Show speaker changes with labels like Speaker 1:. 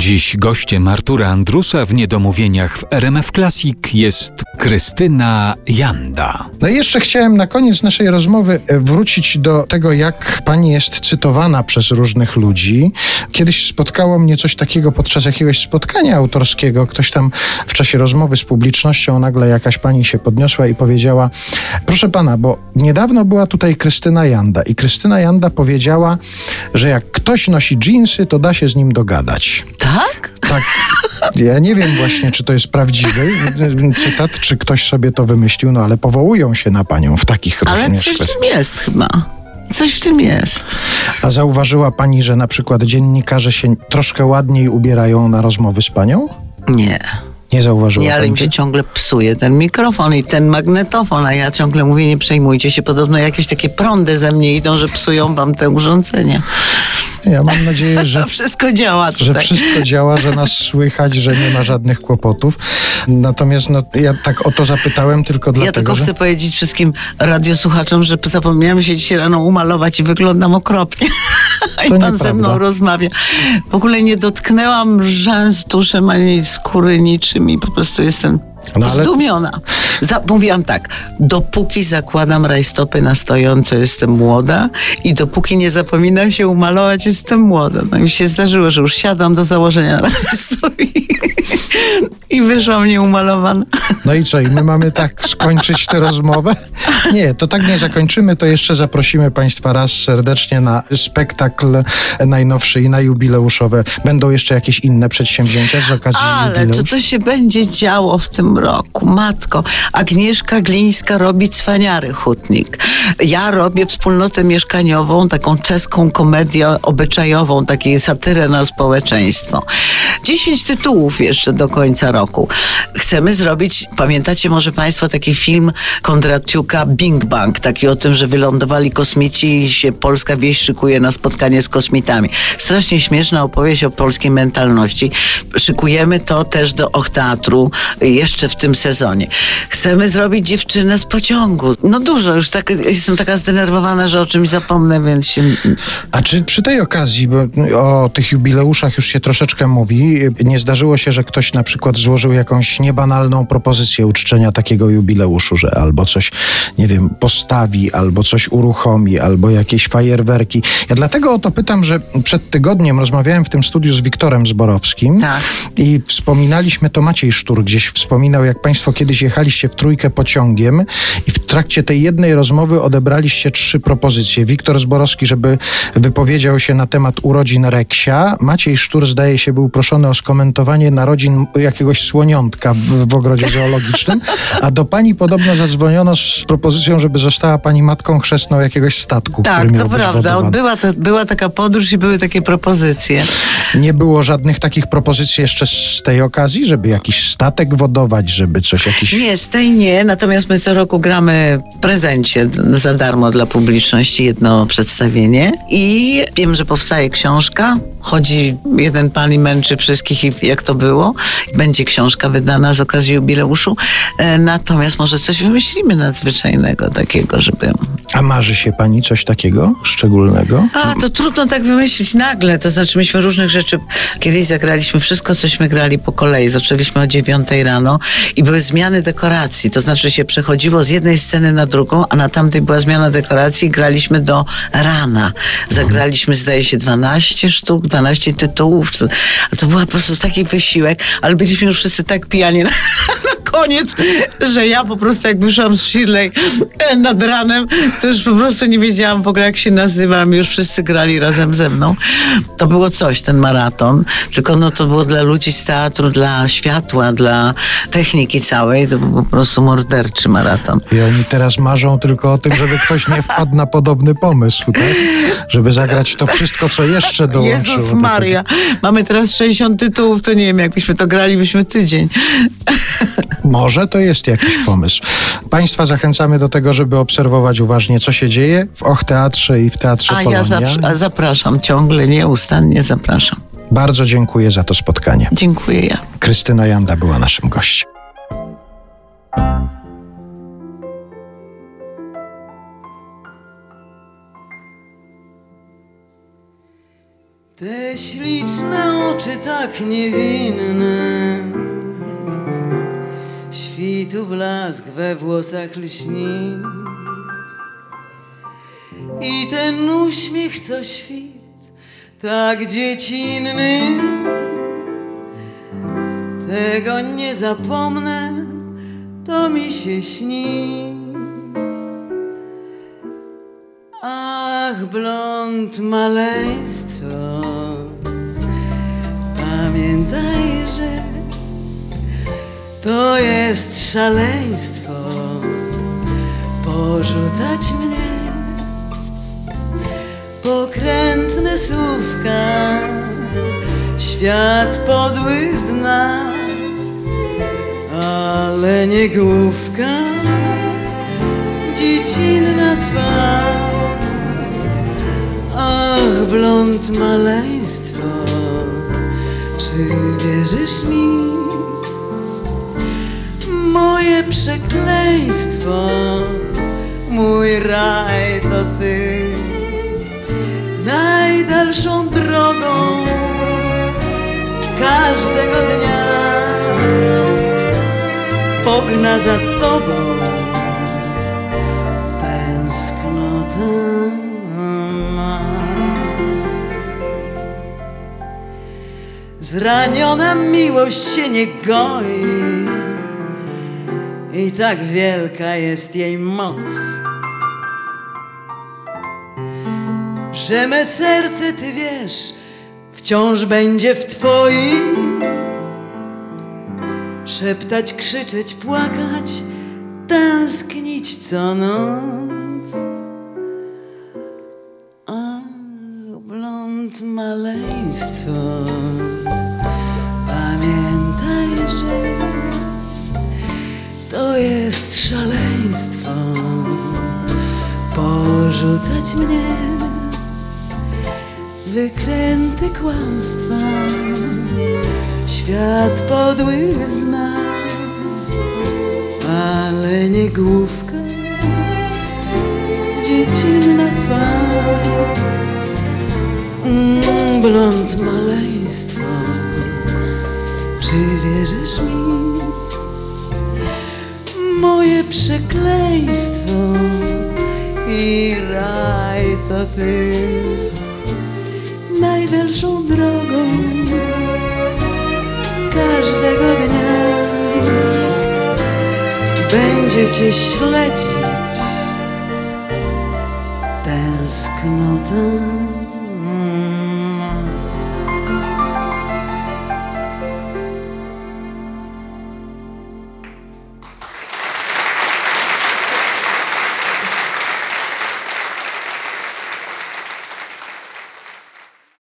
Speaker 1: Dziś gościem Artura Andrusa w Niedomówieniach w RMF Classic jest Krystyna Janda.
Speaker 2: No i jeszcze chciałem na koniec naszej rozmowy e, wrócić do tego, jak pani jest cytowana przez różnych ludzi. Kiedyś spotkało mnie coś takiego podczas jakiegoś spotkania autorskiego. Ktoś tam w czasie rozmowy z publicznością nagle jakaś pani się podniosła i powiedziała: Proszę pana, bo niedawno była tutaj Krystyna Janda i Krystyna Janda powiedziała, że jak ktoś nosi dżinsy, to da się z nim dogadać.
Speaker 3: Tak?
Speaker 2: Tak. Ja nie wiem właśnie, czy to jest prawdziwy cytat, czy ktoś sobie to wymyślił, no ale powołują się na panią w takich
Speaker 3: Ale
Speaker 2: różnych
Speaker 3: coś w tym jest chyba. Coś w tym jest.
Speaker 2: A zauważyła pani, że na przykład dziennikarze się troszkę ładniej ubierają na rozmowy z panią?
Speaker 3: Nie.
Speaker 2: Nie zauważyła
Speaker 3: Nie, ale im się ciągle psuje ten mikrofon i ten magnetofon, a ja ciągle mówię, nie przejmujcie się. Podobno jakieś takie prądy ze mnie idą, że psują wam te urządzenia.
Speaker 2: Ja mam nadzieję, że
Speaker 3: wszystko działa
Speaker 2: że
Speaker 3: tutaj.
Speaker 2: wszystko działa, że nas słychać, że nie ma żadnych kłopotów. Natomiast no, ja tak o to zapytałem tylko
Speaker 3: Ja
Speaker 2: dlatego,
Speaker 3: tylko
Speaker 2: że...
Speaker 3: chcę powiedzieć wszystkim radiosłuchaczom, że zapomniałam się dzisiaj rano umalować i wyglądam okropnie. I
Speaker 2: To
Speaker 3: pan ze
Speaker 2: nieprawda.
Speaker 3: mną rozmawia. W ogóle nie dotknęłam rzęs tuszem ani skóry niczym i po prostu jestem
Speaker 2: No ale-
Speaker 3: zdumiona. Za, mówiłam tak, dopóki zakładam rajstopy na stojąco jestem młoda i dopóki nie zapominam się umalować jestem młoda. No mi się zdarzyło, że już siadam do założenia rajstop i, wyszłam nieumalowana.
Speaker 2: No i co, i my mamy tak skończyć tę rozmowę? Nie, to tak nie zakończymy, to jeszcze zaprosimy Państwa raz serdecznie na spektakl najnowszy i na jubileuszowe. Będą jeszcze jakieś inne przedsięwzięcia z okazji
Speaker 3: Ale czy
Speaker 2: jubileuszu?
Speaker 3: to się będzie działo w tym roku? Matko, Agnieszka Glińska robi cwaniary hutnik. Ja robię wspólnotę mieszkaniową, taką czeską komedię obyczajową, taką satyrę na społeczeństwo. Dziesięć tytułów jeszcze do końca roku. Chcemy zrobić, pamiętacie może Państwo taki film Kondratiuka Bing Bang, taki o tym, że wylądowali kosmici i się polska wieś szykuje na spotkanie z kosmitami. Strasznie śmieszna opowieść o polskiej mentalności. Szykujemy to też do Och Teatru jeszcze w tym sezonie. Chcemy zrobić dziewczynę z pociągu. No dużo, już tak, jestem taka zdenerwowana, że o czymś zapomnę, więc się...
Speaker 2: A czy przy tej okazji, bo o tych jubileuszach już się troszeczkę mówi, nie zdarzyło się, że ktoś na przykład złożył jakąś niebanalną propozycję uczczenia takiego jubileuszu, że albo coś, nie wiem, postawi, albo coś uruchomi, albo jakieś fajerwerki. Ja dlatego o to pytam, że przed tygodniem rozmawiałem w tym studiu z Wiktorem Zborowskim
Speaker 3: Tak.
Speaker 2: i wspominaliśmy, to Maciej Sztur gdzieś wspominał, jak państwo kiedyś jechaliście w trójkę pociągiem i w trakcie tej jednej rozmowy odebraliście trzy propozycje. Wiktor Zborowski, żeby wypowiedział się na temat urodzin Reksia. Maciej Sztur, zdaje się, był proszony o skomentowanie narodzin jakiegoś słoniątka w, ogrodzie zoologicznym, a do pani podobno zadzwoniono z propozycją, żeby została pani matką chrzestną jakiegoś statku,
Speaker 3: Tak, to prawda. Była, ta, była taka podróż i były takie propozycje.
Speaker 2: Nie było żadnych takich propozycji jeszcze z tej okazji, żeby jakiś statek wodować, żeby coś jakiś...
Speaker 3: Nie, z tej nie, natomiast my co roku gramy w prezencie za darmo dla publiczności jedno przedstawienie i wiem, że powstaje książka. Chodzi jeden pan i męczy wszystkich i jak to było. Będzie książka wydana z okazji jubileuszu. E, Natomiast może coś wymyślimy nadzwyczajnego takiego, żeby...
Speaker 2: A marzy się pani coś takiego szczególnego?
Speaker 3: A, to trudno tak wymyślić nagle. To znaczy, myśmy różnych rzeczy. Kiedyś zagraliśmy wszystko, cośmy grali po kolei. Zaczęliśmy o dziewiątej rano i były zmiany dekoracji. To znaczy, się przechodziło z jednej sceny na drugą, a na tamtej była zmiana dekoracji i graliśmy do rana. Zagraliśmy, zdaje się, 12 sztuk, 12 tytułów. A to był po prostu taki wysiłek, ale byliśmy już wszyscy tak pijani na, na koniec, że ja po prostu jak wyszłam z Shirley e, nad ranem, to już po prostu nie wiedziałam w ogóle jak się nazywam. Już wszyscy grali razem ze mną. To było coś, ten maraton. Tylko no to było dla ludzi z teatru, dla światła, dla techniki całej. To był po prostu morderczy maraton.
Speaker 2: I oni teraz marzą tylko o tym, żeby ktoś nie wpadł na podobny pomysł, tak? Żeby zagrać to wszystko, co jeszcze dołączyło.
Speaker 3: Jezus Maria. Mamy teraz 60 tytułów, to nie wiem, jakbyśmy to grali, byśmy tydzień.
Speaker 2: Może to jest jakiś pomysł. Państwa zachęcamy do tego, żeby obserwować uważnie, co się dzieje w Och Teatrze i w Teatrze
Speaker 3: A
Speaker 2: Polonia.
Speaker 3: ja zawsze, a zapraszam ciągle, nieustannie zapraszam.
Speaker 2: Bardzo dziękuję za to spotkanie.
Speaker 3: Dziękuję ja.
Speaker 2: Krystyna Janda była naszym gościem.
Speaker 3: Te śliczne oczy tak niewinne Świtu blask we włosach lśni ten uśmiech co świt Tak dziecinny Tego nie zapomnę To mi się śni Ach, blond maleństwo, pamiętaj, że to jest szaleństwo porzucać mnie. Świat podły zna, ale nie główka, dziecinna twarz. Ach, blond maleństwo, czy wierzysz mi? Moje przekleństwo, mój raj to ty. Najdalszą drogą każdego dnia. Pogna za tobą tęsknota. Ma. Zraniona miłość się nie goi. I tak wielka jest jej moc, że me serce, ty wiesz, wciąż będzie w twoim szeptać, krzyczeć, płakać, tęsknić co noc. Ach, blond maleństwo, pamiętaj, że to jest szaleństwo porzucać mnie. Wykręty kłamstwa, świat podły zna, ale nie główka dziecinna twarz. Mm, blond maleństwo, czy wierzysz mi? Moje przekleństwo i raj to ty. Najdalszą drogą każdego dnia. Będzie cię śledzić tęsknota